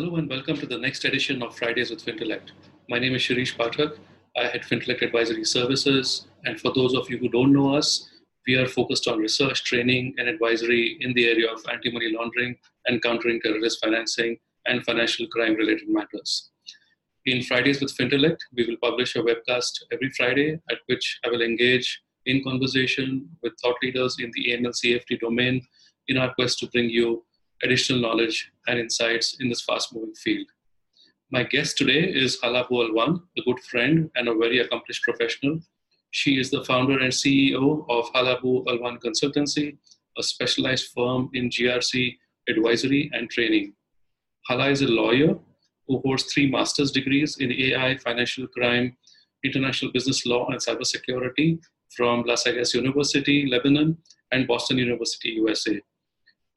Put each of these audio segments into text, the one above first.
Hello and welcome to the next edition of Fridays with Fintellect. My name is Shirish Pathak. I head Fintellect Advisory Services. And for those of you who don't know us, we are focused on research, training, and advisory in the area of anti money laundering and countering terrorist financing and financial crime related matters. In Fridays with Fintellect, we will publish a webcast every Friday at which I will engage in conversation with thought leaders in the AML CFT domain in our quest to bring you additional knowledge and insights in this fast moving field. My guest today is Hala Bou Alwan, a good friend and a very accomplished professional. She is the founder and CEO of Hala Bou Alwan Consultancy, a specialized firm in GRC advisory and training. Hala is a lawyer who holds three master's degrees in AI, financial crime, international business law, and cybersecurity from La Sagesse University, Lebanon, and Boston University, USA.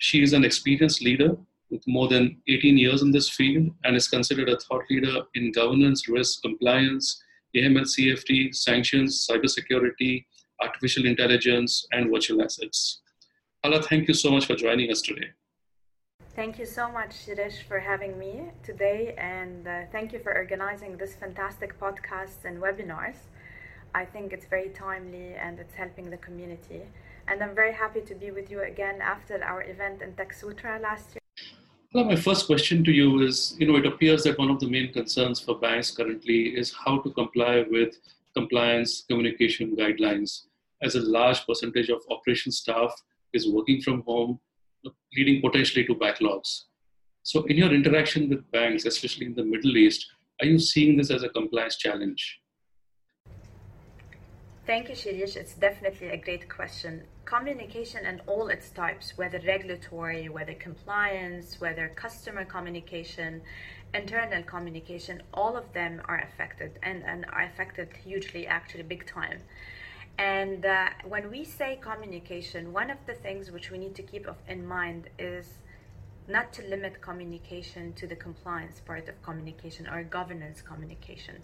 She is an experienced leader with more than 18 years in this field and is considered a thought leader in governance, risk, compliance, AML, CFT, sanctions, cybersecurity, artificial intelligence, and virtual assets. Hala, thank you so much for joining us today. Thank you so much, Shirish, for having me today, and uh, thank you for organizing this fantastic podcast and webinars. I think it's very timely and it's helping the community. And I'm very happy to be with you again after our event in TechSutra last year. Well, my first question to you is you know, it appears that one of the main concerns for banks currently is how to comply with compliance communication guidelines, as a large percentage of operation staff is working from home, leading potentially to backlogs. So, in your interaction with banks, especially in the Middle East, are you seeing this as a compliance challenge? Thank you, Shirish. It's definitely a great question. Communication and all its types, whether regulatory, whether compliance, whether customer communication, internal communication, all of them are affected and, and are affected hugely, actually, big time. And uh, when we say communication, one of the things which we need to keep in mind is not to limit communication to the compliance part of communication or governance communication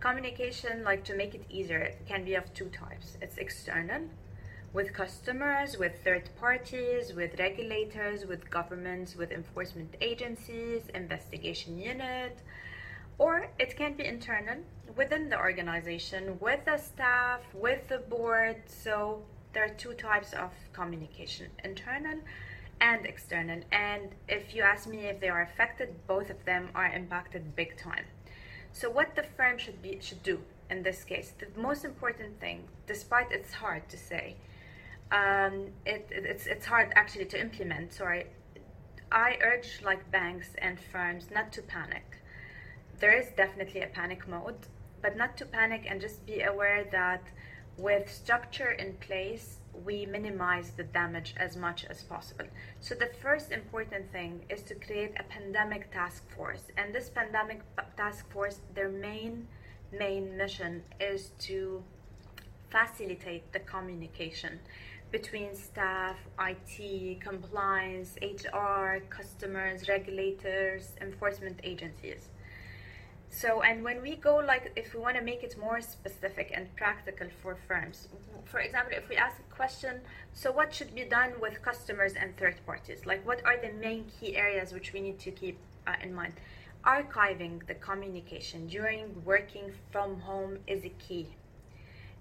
Communication, like to make it easier, can be of two types. It's external, with customers, with third parties, with regulators, with governments, with enforcement agencies, investigation unit, or it can be internal within the organization, with the staff, with the board. So there are two types of communication internal and external. And if you ask me if they are affected, both of them are impacted big time. So what the firm should be should do in this case, the most important thing, despite it's hard to say, um, it, it's it's hard actually to implement. Sorry, I urge like banks and firms not to panic. There is definitely a panic mode, but not to panic and just be aware that with structure in place, we minimize the damage as much as possible. So the first important thing is to create a pandemic task force. And this pandemic task force, their main main mission is to facilitate the communication between staff, IT, compliance, HR, customers, regulators, enforcement agencies. So, and when we go like, if we want to make it more specific and practical for firms, for example, if we ask a question, so what should be done with customers and third parties? Like, what are the main key areas which we need to keep uh, in mind? Archiving the communication during working from home is a key.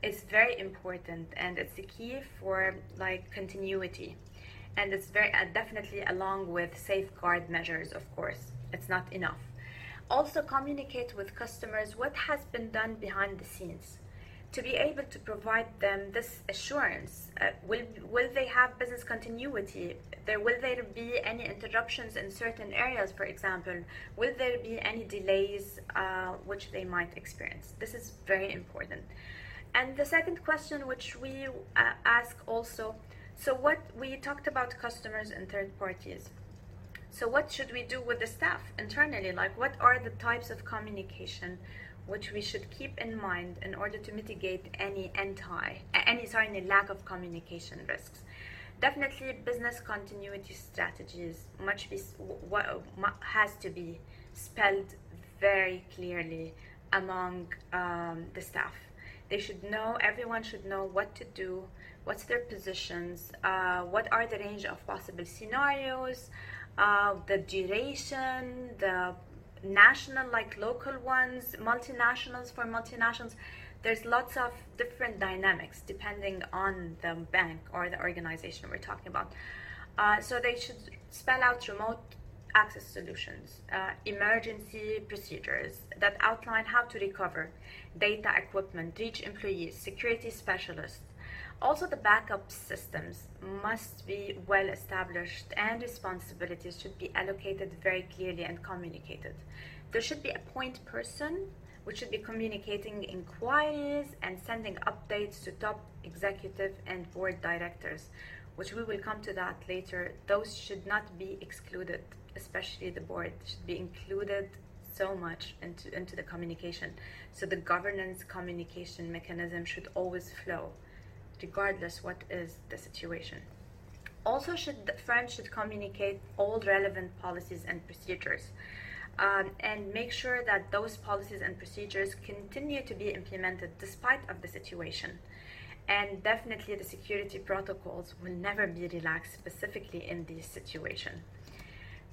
It's very important and it's the key for like continuity. And it's very uh, definitely along with safeguard measures, of course. It's not enough also communicate with customers what has been done behind the scenes to be able to provide them this assurance. Uh, will, will they have business continuity? There, will there be any interruptions in certain areas, for example? Will there be any delays uh, which they might experience? This is very important. And the second question, which we uh, ask also so, what we talked about customers and third parties. So what should we do with the staff internally? Like what are the types of communication which we should keep in mind in order to mitigate any anti any sorry any lack of communication risks? Definitely business continuity strategies much be, has to be spelled very clearly among um, the staff. They should know, everyone should know what to do, what's their positions, uh, what are the range of possible scenarios, uh, the duration, the national like local ones, multinationals for multinationals. There's lots of different dynamics depending on the bank or the organization we're talking about. Uh, so they should spell out remote access solutions, uh, emergency procedures that outline how to recover data equipment, reach employees, security specialists. Also, the backup systems must be well established and responsibilities should be allocated very clearly and communicated. There should be a point person which should be communicating inquiries and sending updates to top executive and board directors, which we will come to that later. Those should not be excluded especially the board, should be included so much into, into the communication. So the governance communication mechanism should always flow, regardless what is the situation. Also, should the firm should communicate all relevant policies and procedures. Um, and make sure that those policies and procedures continue to be implemented despite of the situation and definitely the security protocols will never be relaxed specifically in this situation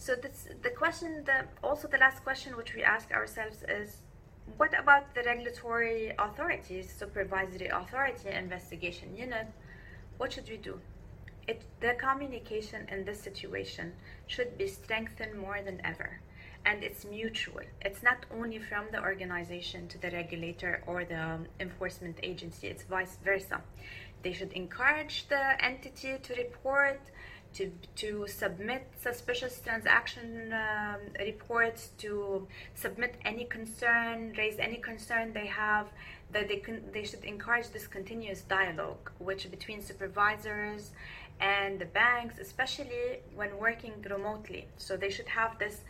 so this, the question, also the last question which we ask ourselves is, what about the regulatory authorities, supervisory authority, investigation unit? What should we do? It, the communication in this situation should be strengthened more than ever. And it's mutual. It's not only from the organization to the regulator or the um, enforcement agency, it's vice versa. They should encourage the entity to report, to, to submit suspicious transaction um, reports, to submit any concern, raise any concern they have, that they, can, they should encourage this continuous dialogue, which between supervisors and the banks, especially when working remotely. So they should have this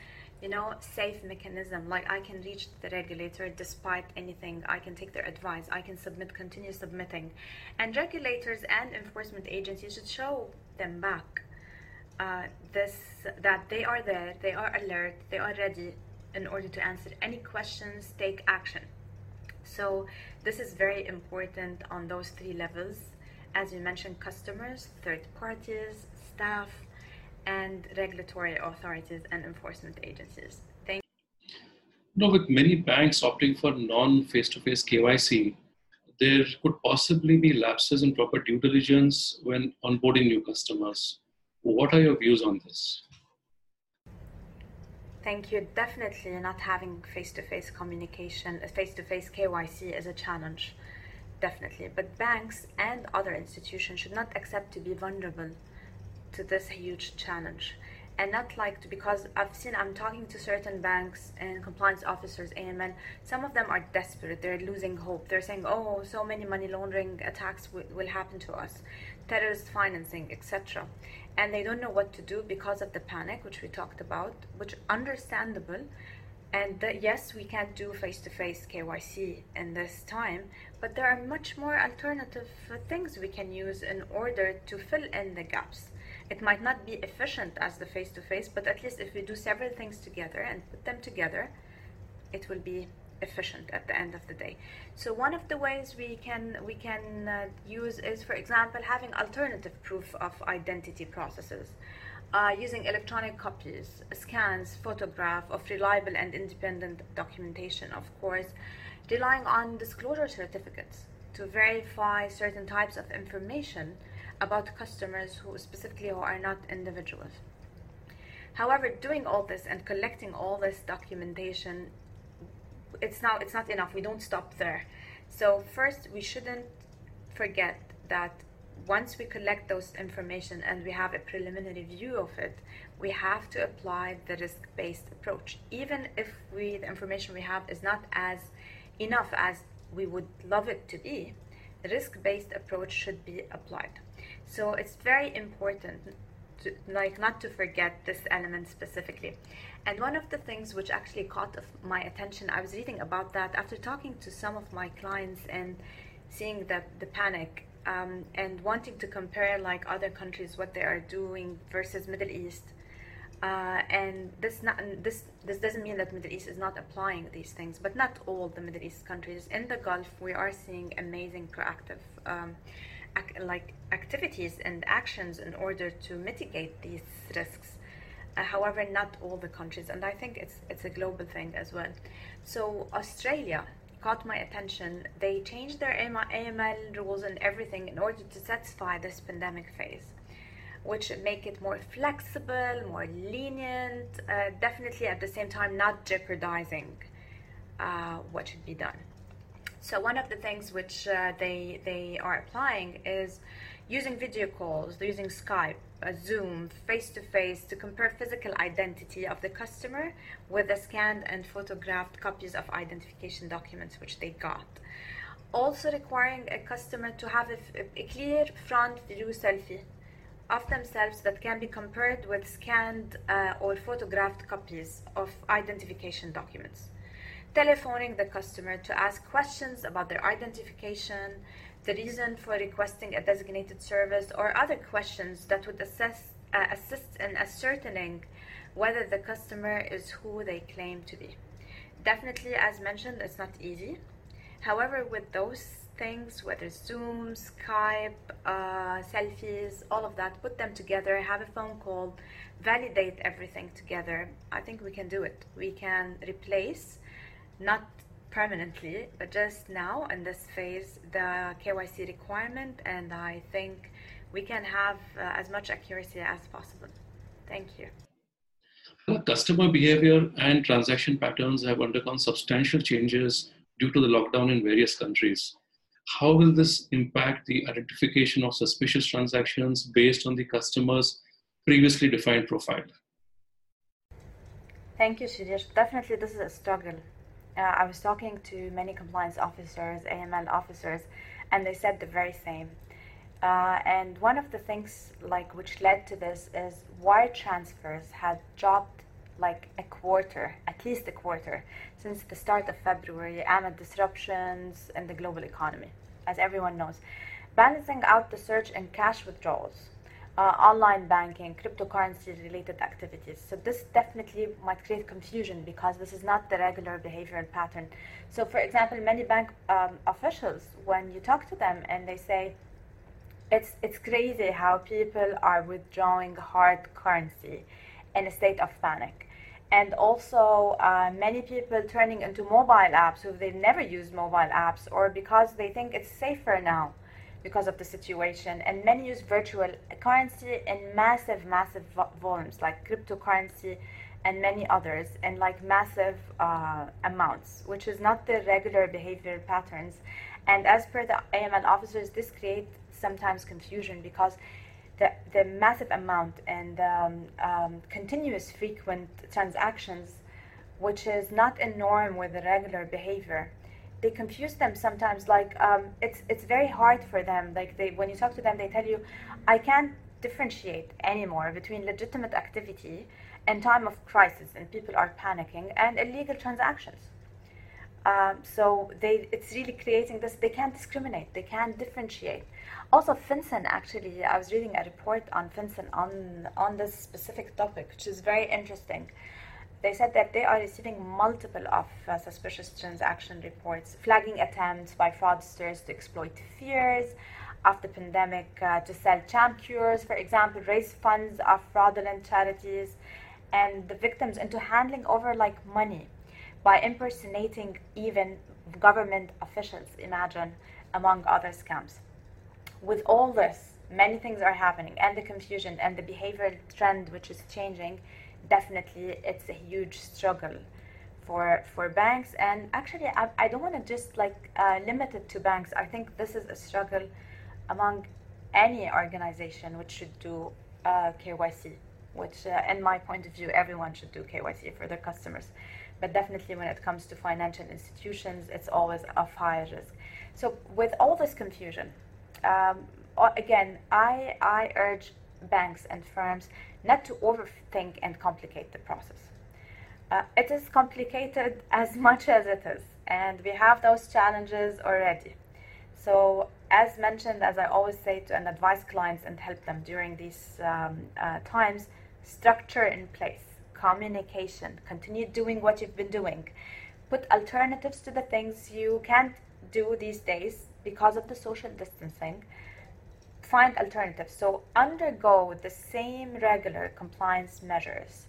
you know, safe mechanism. Like I can reach the regulator despite anything. I can take their advice. I can submit, continue submitting. And regulators and enforcement agencies should show them back uh, this that they are there, they are alert, they are ready in order to answer any questions, take action. So this is very important on those three levels. As you mentioned, customers, third parties, staff, and regulatory authorities and enforcement agencies. Thank you. With many banks opting for non face to face KYC, there could possibly be lapses in proper due diligence when onboarding new customers. What are your views on this? Thank you. Definitely not having face to face communication, uh, face to face KYC is a challenge. Definitely. But banks and other institutions should not accept to be vulnerable to this huge challenge. And not like to, because I've seen, I'm talking to certain banks and compliance officers, AML, some of them are desperate. They're losing hope. They're saying, oh, so many money laundering attacks will happen to us, terrorist financing, etc and they don't know what to do because of the panic which we talked about which understandable and the, yes we can't do face-to-face kyc in this time but there are much more alternative things we can use in order to fill in the gaps it might not be efficient as the face-to-face but at least if we do several things together and put them together it will be efficient at the end of the day. So one of the ways we can we can uh, use is, for example, having alternative proof of identity processes. Uh, using electronic copies, scans, photograph of reliable and independent documentation, of course, relying on disclosure certificates to verify certain types of information about customers who specifically who are not individuals. However, doing all this and collecting all this documentation it's now it's not enough. We don't stop there. So first we shouldn't forget that once we collect those information and we have a preliminary view of it we have to apply the risk-based approach. Even if we the information we have is not as enough as we would love it to be the risk-based approach should be applied so it's very important to, like not to forget this element specifically and one of the things which actually caught my attention, I was reading about that after talking to some of my clients and seeing the, the panic um, and wanting to compare like other countries, what they are doing versus Middle East. Uh, and this not this this doesn't mean that Middle East is not applying these things, but not all the Middle East countries. In the Gulf, we are seeing amazing proactive um, ac- like activities and actions in order to mitigate these risks Uh, however, not all the countries, and I think it's it's a global thing as well. So Australia caught my attention. They changed their AML rules and everything in order to satisfy this pandemic phase, which make it more flexible, more lenient, uh, definitely at the same time not jeopardizing uh, what should be done. So one of the things which uh, they they are applying is using video calls, using Skype, uh, Zoom, face to face to compare physical identity of the customer with the scanned and photographed copies of identification documents which they got. Also requiring a customer to have a, clear front view selfie of themselves that can be compared with scanned uh, or photographed copies of identification documents telephoning the customer to ask questions about their identification, the reason for requesting a designated service, or other questions that would assess, uh, assist in ascertaining whether the customer is who they claim to be. Definitely, as mentioned, it's not easy. However, with those things, whether Zoom, Skype, uh, selfies, all of that, put them together, have a phone call, validate everything together. I think we can do it. We can replace not permanently, but just now in this phase, the KYC requirement, and I think we can have uh, as much accuracy as possible. Thank you. Customer behavior and transaction patterns have undergone substantial changes due to the lockdown in various countries. How will this impact the identification of suspicious transactions based on the customer's previously defined profile? Thank you, Shirish. Definitely, this is a struggle uh, I was talking to many compliance officers, AML officers, and they said the very same. Uh, and one of the things like which led to this is wire transfers had dropped like a quarter, at least a quarter, since the start of February amid disruptions in the global economy, as everyone knows. Balancing out the surge in cash withdrawals uh, online banking, cryptocurrency related activities. So this definitely might create confusion because this is not the regular behavioral pattern. So for example, many bank um, officials, when you talk to them and they say, it's, it's crazy how people are withdrawing hard currency in a state of panic. And also, uh, many people turning into mobile apps who they've never used mobile apps or because they think it's safer now because of the situation. And many use virtual currency in massive, massive volumes, like cryptocurrency and many others, and like massive uh, amounts, which is not the regular behavioral patterns. And as per the AML officers, this creates sometimes confusion because the, the massive amount and um, um, continuous frequent transactions, which is not a norm with the regular behavior, they confuse them sometimes like um, it's it's very hard for them like they when you talk to them they tell you i can't differentiate anymore between legitimate activity and time of crisis and people are panicking and illegal transactions. Um, so they it's really creating this they can't discriminate they can't differentiate. Also FinCEN actually i was reading a report on FinCEN on on this specific topic which is very interesting they said that they are receiving multiple of uh, suspicious transaction reports, flagging attempts by fraudsters to exploit fears of the pandemic uh, to sell sham cures, for example, raise funds of fraudulent charities, and the victims into handling over like money by impersonating even government officials, imagine, among other scams. With all this, many things are happening, and the confusion and the behavioral trend which is changing definitely it's a huge struggle for for banks. And actually i, I don't want to just like uh, limit it to banks. I think this is a struggle among any organization which should do uh, kyc which uh, in my point of view everyone should do kyc for their customers. But definitely when it comes to financial institutions it's always of higher risk. So with all this confusion um, again i i urge banks and firms not to overthink and complicate the process. Uh, it is complicated as much as it is, and we have those challenges already. So, as mentioned, as I always say to and advise clients and help them during these um, uh, times, structure in place, communication, continue doing what you've been doing, put alternatives to the things you can't do these days because of the social distancing find alternatives. So undergo the same regular compliance measures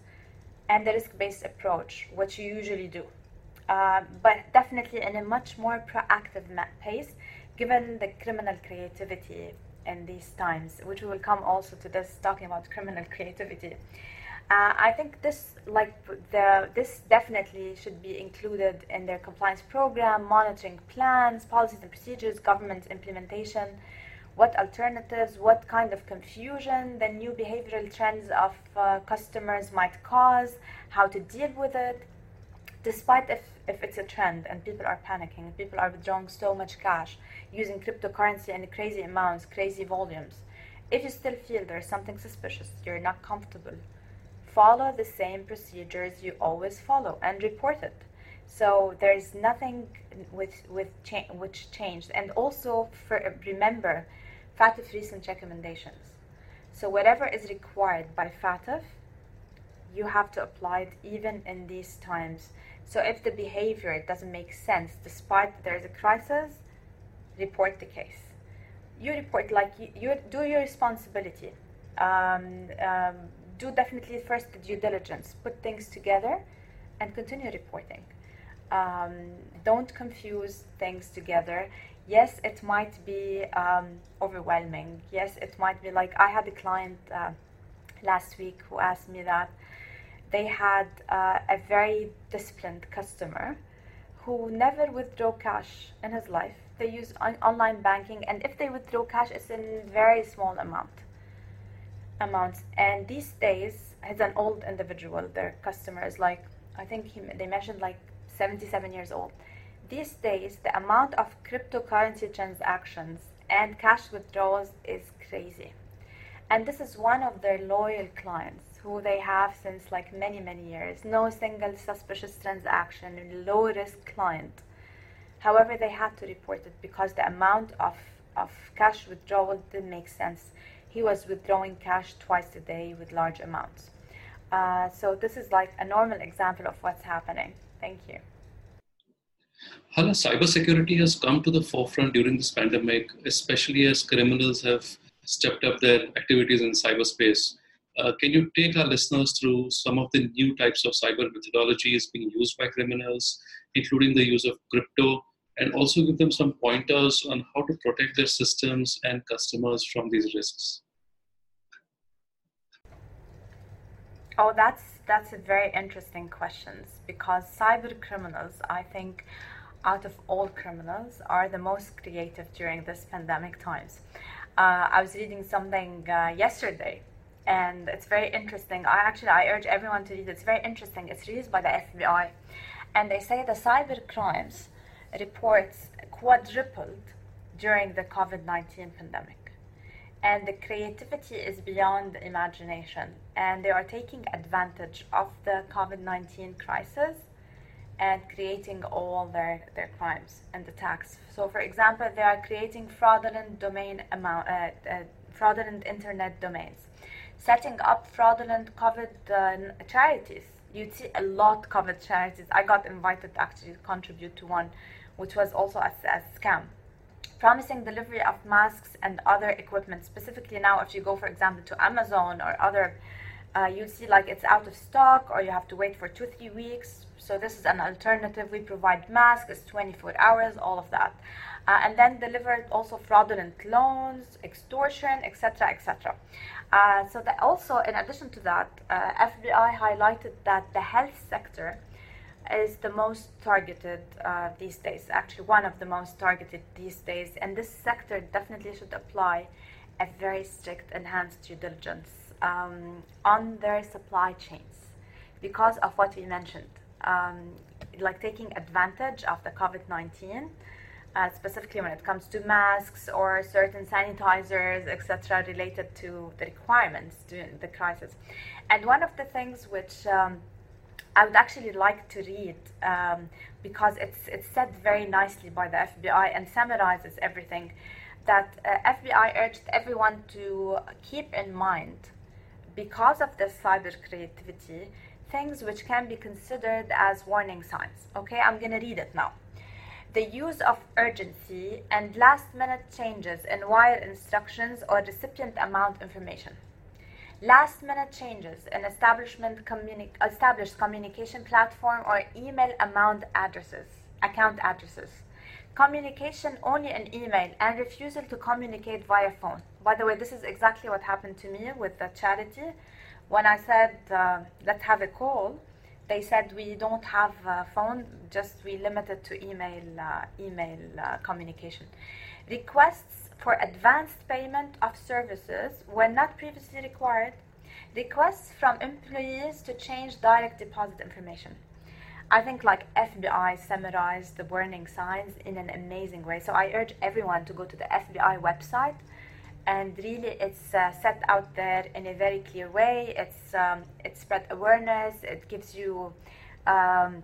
and the risk-based approach, which you usually do, uh, but definitely in a much more proactive pace, given the criminal creativity in these times, which we will come also to this talking about criminal creativity. Uh, I think this, like the, this definitely should be included in their compliance program, monitoring plans, policies and procedures, government implementation, what alternatives, what kind of confusion the new behavioral trends of uh, customers might cause, how to deal with it, despite if, if it's a trend and people are panicking people are withdrawing so much cash, using cryptocurrency in crazy amounts, crazy volumes. If you still feel there's something suspicious, you're not comfortable, follow the same procedures you always follow and report it. So there's nothing with with cha- which changed. And also for, remember FATF recent recommendations. So whatever is required by FATF, you have to apply it even in these times. So if the behavior doesn't make sense, despite there is a crisis, report the case. You report like you, you do your responsibility. Um, um, do definitely first the due diligence, put things together, and continue reporting. Um, don't confuse things together. Yes, it might be um, overwhelming. Yes, it might be like I had a client uh, last week who asked me that they had uh, a very disciplined customer who never withdrew cash in his life. They use on- online banking, and if they withdraw cash, it's in very small amount amounts. And these days, he's an old individual. Their customer is like, I think he, they mentioned like 77 years old. These days, the amount of cryptocurrency transactions and cash withdrawals is crazy. And this is one of their loyal clients who they have since like many, many years. No single suspicious transaction, low risk client. However, they had to report it because the amount of, of cash withdrawal didn't make sense. He was withdrawing cash twice a day with large amounts. Uh, so this is like a normal example of what's happening. Thank you. Hala, cybersecurity has come to the forefront during this pandemic, especially as criminals have stepped up their activities in cyberspace. Uh, can you take our listeners through some of the new types of cyber methodologies being used by criminals, including the use of crypto, and also give them some pointers on how to protect their systems and customers from these risks? Oh, that's that's a very interesting question because cyber criminals, I think, out of all criminals, are the most creative during this pandemic times. Uh, I was reading something uh, yesterday and it's very interesting. I actually I urge everyone to read it. It's very interesting. It's released by the FBI, and they say the cyber crimes reports quadrupled during the COVID nineteen pandemic, and the creativity is beyond imagination. And they are taking advantage of the COVID nineteen crisis and creating all their, their crimes and attacks. So, for example, they are creating fraudulent domain amount, uh, uh, fraudulent internet domains setting up fraudulent COVID uh, charities. You'd see a lot COVID charities. I got invited actually to contribute to one, which was also a, a scam. Promising delivery of masks and other equipment. Specifically, now, if you go, for example, to Amazon or other, uh, you see like it's out of stock or you have to wait for two, three weeks. So, this is an alternative. We provide masks, it's 24 hours, all of that. Uh, and then delivered also fraudulent loans, extortion, etc., etc. Uh, so that also, in addition to that, uh, FBI highlighted that the health sector is the most targeted uh, these days. Actually, one of the most targeted these days, and this sector definitely should apply a very strict enhanced due diligence um, on their supply chains because of what we mentioned, um, like taking advantage of the COVID nineteen uh, specifically when it comes to masks or certain sanitizers, etc., related to the requirements during the crisis. And one of the things which um, I would actually like to read um, because it's it's said very nicely by the FBI and summarizes everything that uh, FBI urged everyone to keep in mind because of this cyber creativity things which can be considered as warning signs. Okay, I'm going to read it now. the use of urgency and last minute changes in wire instructions or recipient amount information. Last minute changes in establishment communi- established communication platform or email amount addresses, account addresses. Communication only in email and refusal to communicate via phone. By the way, this is exactly what happened to me with the charity. When I said, uh, let's have a call, they said we don't have a phone, just we limited to email, uh, email uh, communication. Requests for advanced payment of services when not previously required. Requests from employees to change direct deposit information. I think like FBI summarized the warning signs in an amazing way. So I urge everyone to go to the FBI website and really it's uh, set out there in a very clear way. It's um, it spread awareness. It gives you um,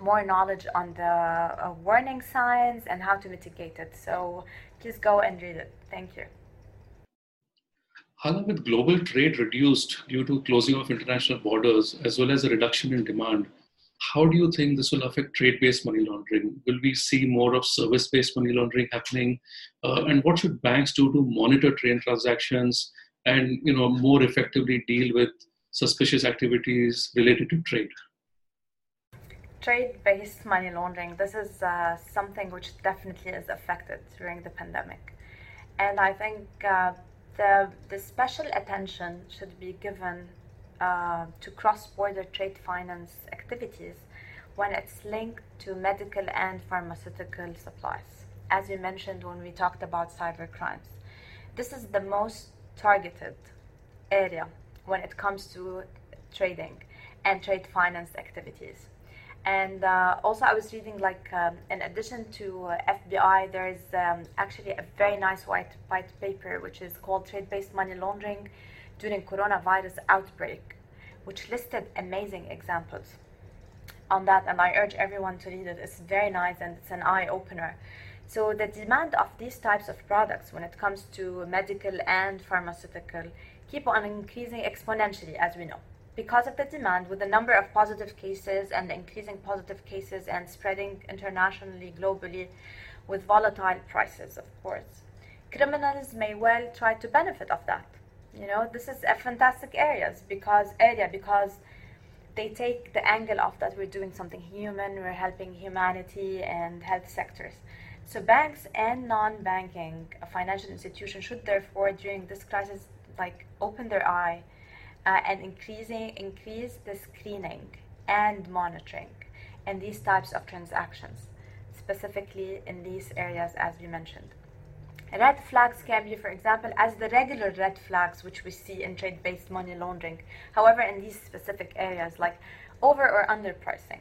more knowledge on the uh, warning signs and how to mitigate it. So please go and read it. Thank you. Hala, with global trade reduced due to closing of international borders as well as a reduction in demand, how do you think this will affect trade-based money laundering? Will we see more of service-based money laundering happening? Uh, and what should banks do to monitor trade transactions and you know more effectively deal with suspicious activities related to trade? Trade-based money laundering. This is uh, something which definitely is affected during the pandemic, and I think uh, the the special attention should be given uh, to cross-border trade finance activities when it's linked to medical and pharmaceutical supplies. As you mentioned when we talked about cyber crimes, this is the most targeted area when it comes to trading and trade finance activities. And uh, also, I was reading like um, in addition to uh, FBI, there is um, actually a very nice white white paper which is called Trade-Based Money Laundering during coronavirus outbreak, which listed amazing examples on that, and I urge everyone to read it. It's very nice and it's an eye opener. So the demand of these types of products when it comes to medical and pharmaceutical keep on increasing exponentially as we know. Because of the demand with the number of positive cases and increasing positive cases and spreading internationally, globally with volatile prices, of course. Criminals may well try to benefit of that you know this is a fantastic areas because area because they take the angle of that we're doing something human we're helping humanity and health sectors so banks and non-banking financial institutions should therefore during this crisis like open their eye uh, and increasing increase the screening and monitoring in these types of transactions specifically in these areas as we mentioned Red flags can be, for example, as the regular red flags which we see in trade based money laundering. However, in these specific areas like over or underpricing,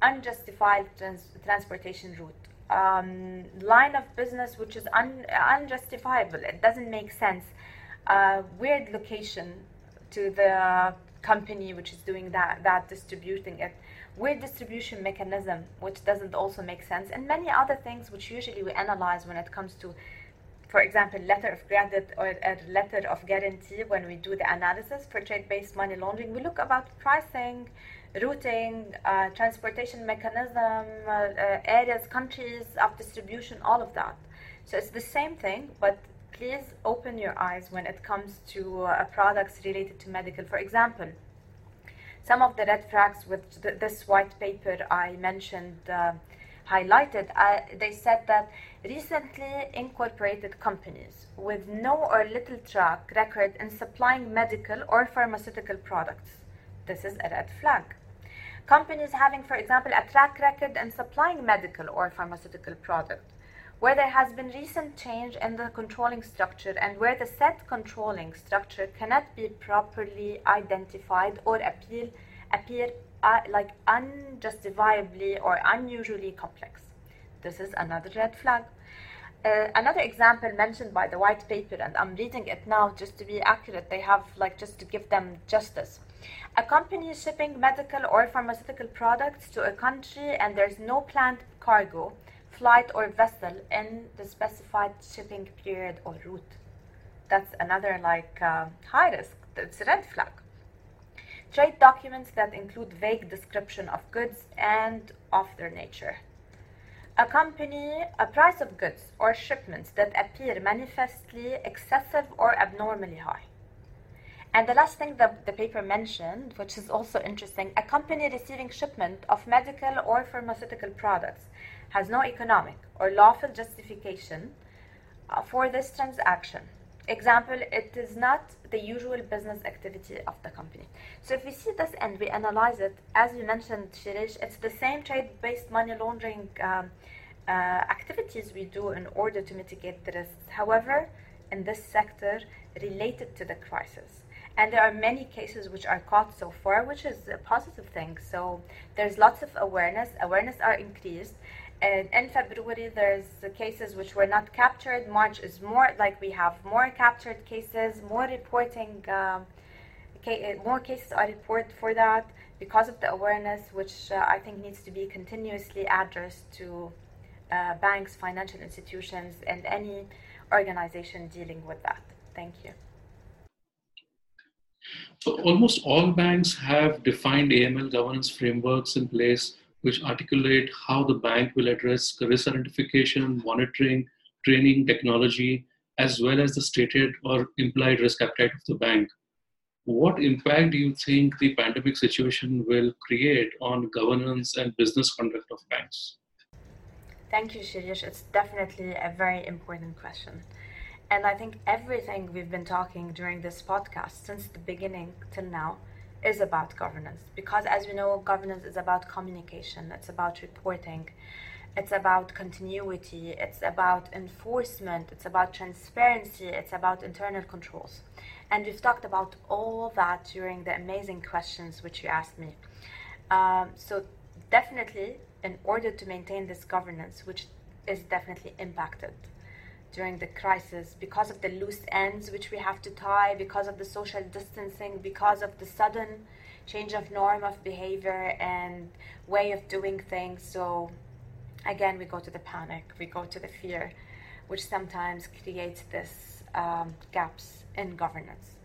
unjustified trans- transportation route, um, line of business which is un- unjustifiable, it doesn't make sense, uh, weird location to the company which is doing that, that distributing it weird distribution mechanism which doesn't also make sense and many other things which usually we analyze when it comes to for example, letter of credit or a letter of guarantee when we do the analysis for trade-based money laundering, we look about pricing, routing, uh, transportation mechanism, uh, uh, areas, countries of distribution, all of that. So it's the same thing, but please open your eyes when it comes to uh, products related to medical. For example, some of the red flags with th- this white paper I mentioned uh, highlighted, uh, they said that recently incorporated companies with no or little track record in supplying medical or pharmaceutical products. This is a red flag. Companies having, for example, a track record in supplying medical or pharmaceutical product, where there has been recent change in the controlling structure and where the set controlling structure cannot be properly identified or appeal, appear uh, like unjustifiably or unusually complex. This is another red flag. Uh, another example mentioned by the white paper, and I'm reading it now just to be accurate, they have like just to give them justice. A company shipping medical or pharmaceutical products to a country and there's no planned cargo, flight, or vessel in the specified shipping period or route. That's another like uh, high risk. It's a red flag. Trade documents that include vague description of goods and of their nature A company, a price of goods or shipments that appear manifestly excessive or abnormally high. And the last thing that the paper mentioned, which is also interesting, a company receiving shipment of medical or pharmaceutical products has no economic or lawful justification uh, for this transaction. Example, it is not the usual business activity of the company. So if we see this and we analyze it, as you mentioned, Shirish, it's the same trade-based money laundering um, uh, activities we do in order to mitigate the risks. However, in this sector related to the crisis. And there are many cases which are caught so far, which is a positive thing. So there's lots of awareness. Awareness are increased. And in February, there's cases which were not captured. March is more like we have more captured cases, more reporting, um, more cases are reported for that because of the awareness, which uh, I think needs to be continuously addressed to uh, banks, financial institutions, and any organization dealing with that. Thank you. So, almost all banks have defined AML governance frameworks in place which articulate how the bank will address risk identification, monitoring, training, technology, as well as the stated or implied risk appetite of the bank. What impact do you think the pandemic situation will create on governance and business conduct of banks? Thank you, Shirish. It's definitely a very important question. And I think everything we've been talking during this podcast since the beginning till now is about governance. Because as we know, governance is about communication, it's about reporting, it's about continuity, it's about enforcement, it's about transparency, it's about internal controls. And we've talked about all that during the amazing questions which you asked me. Um, so, definitely, in order to maintain this governance, which is definitely impacted during the crisis because of the loose ends which we have to tie, because of the social distancing, because of the sudden change of norm of behavior and way of doing things. So, again, we go to the panic, we go to the fear, which sometimes creates this um, gaps in governance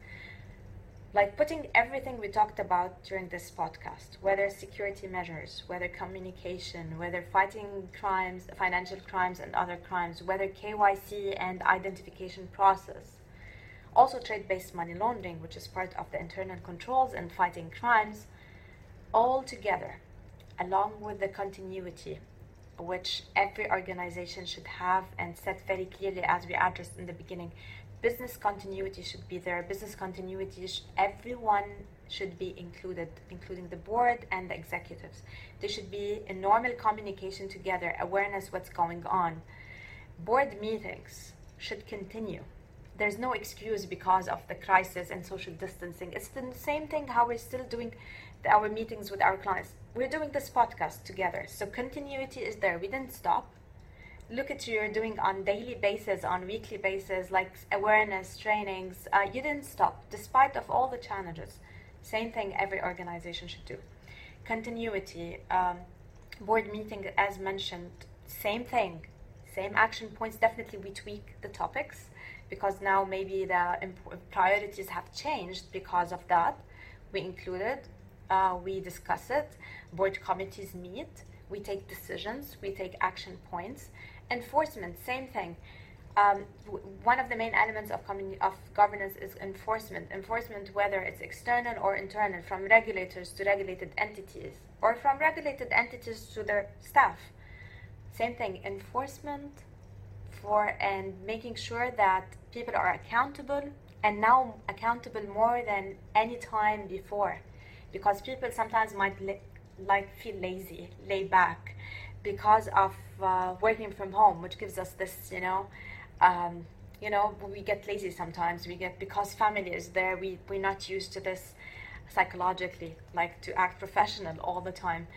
like putting everything we talked about during this podcast, whether security measures, whether communication, whether fighting crimes, financial crimes and other crimes, whether KYC and identification process, also trade-based money laundering, which is part of the internal controls and fighting crimes, all together, along with the continuity which every organization should have and set very clearly as we addressed in the beginning business continuity should be there. Business continuity, sh- everyone should be included, including the board and the executives. There should be a normal communication together, awareness what's going on. Board meetings should continue. There's no excuse because of the crisis and social distancing. It's the same thing how we're still doing our meetings with our clients. We're doing this podcast together. So continuity is there. We didn't stop look at you, you're doing on daily basis, on weekly basis, like awareness trainings, uh, you didn't stop despite of all the challenges. Same thing every organization should do. Continuity, um, board meeting as mentioned, same thing, same action points. Definitely we tweak the topics because now maybe the priorities have changed because of that. We included, uh, we discuss it, board committees meet, we take decisions, we take action points, Enforcement, same thing. Um, one of the main elements of, of governance is enforcement. Enforcement, whether it's external or internal, from regulators to regulated entities, or from regulated entities to their staff. Same thing. Enforcement for and making sure that people are accountable, and now accountable more than any time before, because people sometimes might like feel lazy, lay back, because of uh, working from home, which gives us this, you know, um, you know, we get lazy sometimes. We get because family is there. We we're not used to this psychologically, like to act professional all the time.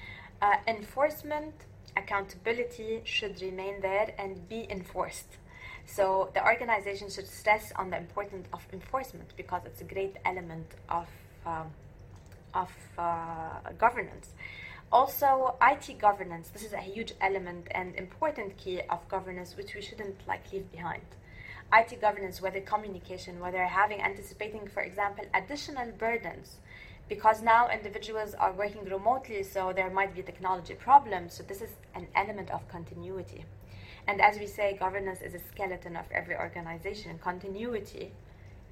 Uh, enforcement, accountability should remain there and be enforced. So the organization should stress on the importance of enforcement because it's a great element of um, of uh, governance. Also, IT governance. This is a huge element and important key of governance, which we shouldn't like leave behind. IT governance, whether communication, whether having anticipating, for example, additional burdens because now individuals are working remotely, so there might be technology problems. So this is an element of continuity. And as we say, governance is a skeleton of every organization. Continuity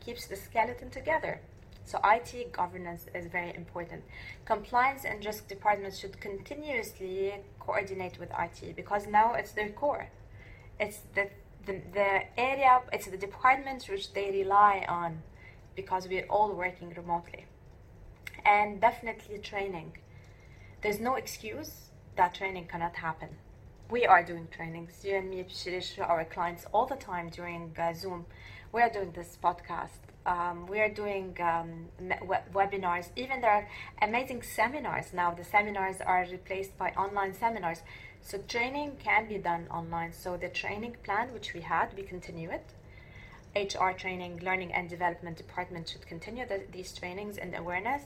keeps the skeleton together. So IT governance is very important. Compliance and risk departments should continuously coordinate with IT because now it's their core. It's the, the, the area, it's the departments which they rely on because we're all working remotely. And definitely training. There's no excuse that training cannot happen. We are doing trainings, you and me, Shirish, our clients all the time during uh, Zoom. We are doing this podcast um, we are doing um, webinars. Even there are amazing seminars now. The seminars are replaced by online seminars. So training can be done online. So the training plan which we had, we continue it. HR training, learning and development department should continue the, these trainings and awareness.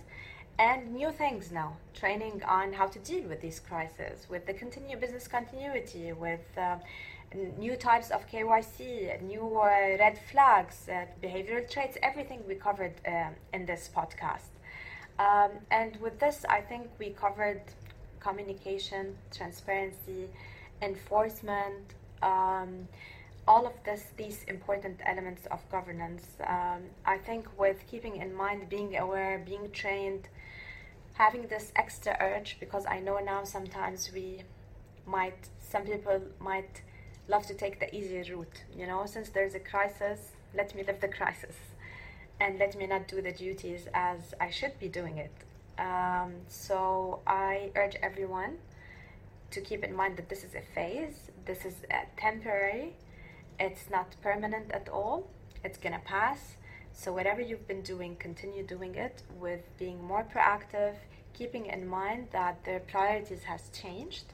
And new things now, training on how to deal with these crises, with the continued business continuity, with uh, new types of KYC, new uh, red flags, uh, behavioral traits, everything we covered uh, in this podcast. Um, and with this, I think we covered communication, transparency, enforcement, um, all of this, these important elements of governance. Um, I think with keeping in mind being aware, being trained, having this extra urge, because I know now sometimes we might, some people might love to take the easy route. You know, since there's a crisis, let me live the crisis and let me not do the duties as I should be doing it. Um, so I urge everyone to keep in mind that this is a phase, this is temporary, it's not permanent at all, it's gonna pass. So, whatever you've been doing, continue doing it with being more proactive, keeping in mind that their priorities has changed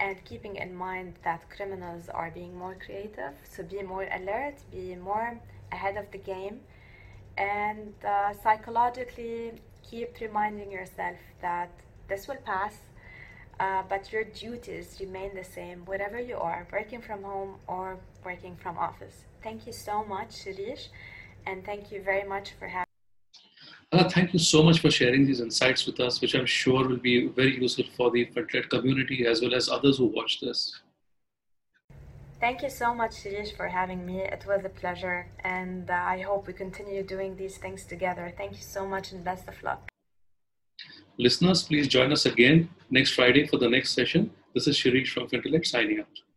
and keeping in mind that criminals are being more creative. So be more alert, be more ahead of the game, and uh, psychologically keep reminding yourself that this will pass. Uh, but your duties remain the same, wherever you are, working from home or working from office. Thank you so much, Shirish, and thank you very much for having. Uh, thank you so much for sharing these insights with us, which I'm sure will be very useful for the Fintech community as well as others who watch this. Thank you so much, Shirish, for having me. It was a pleasure, and uh, I hope we continue doing these things together. Thank you so much, and best of luck. Listeners, please join us again next Friday for the next session. This is Shirish from Fintellect signing out.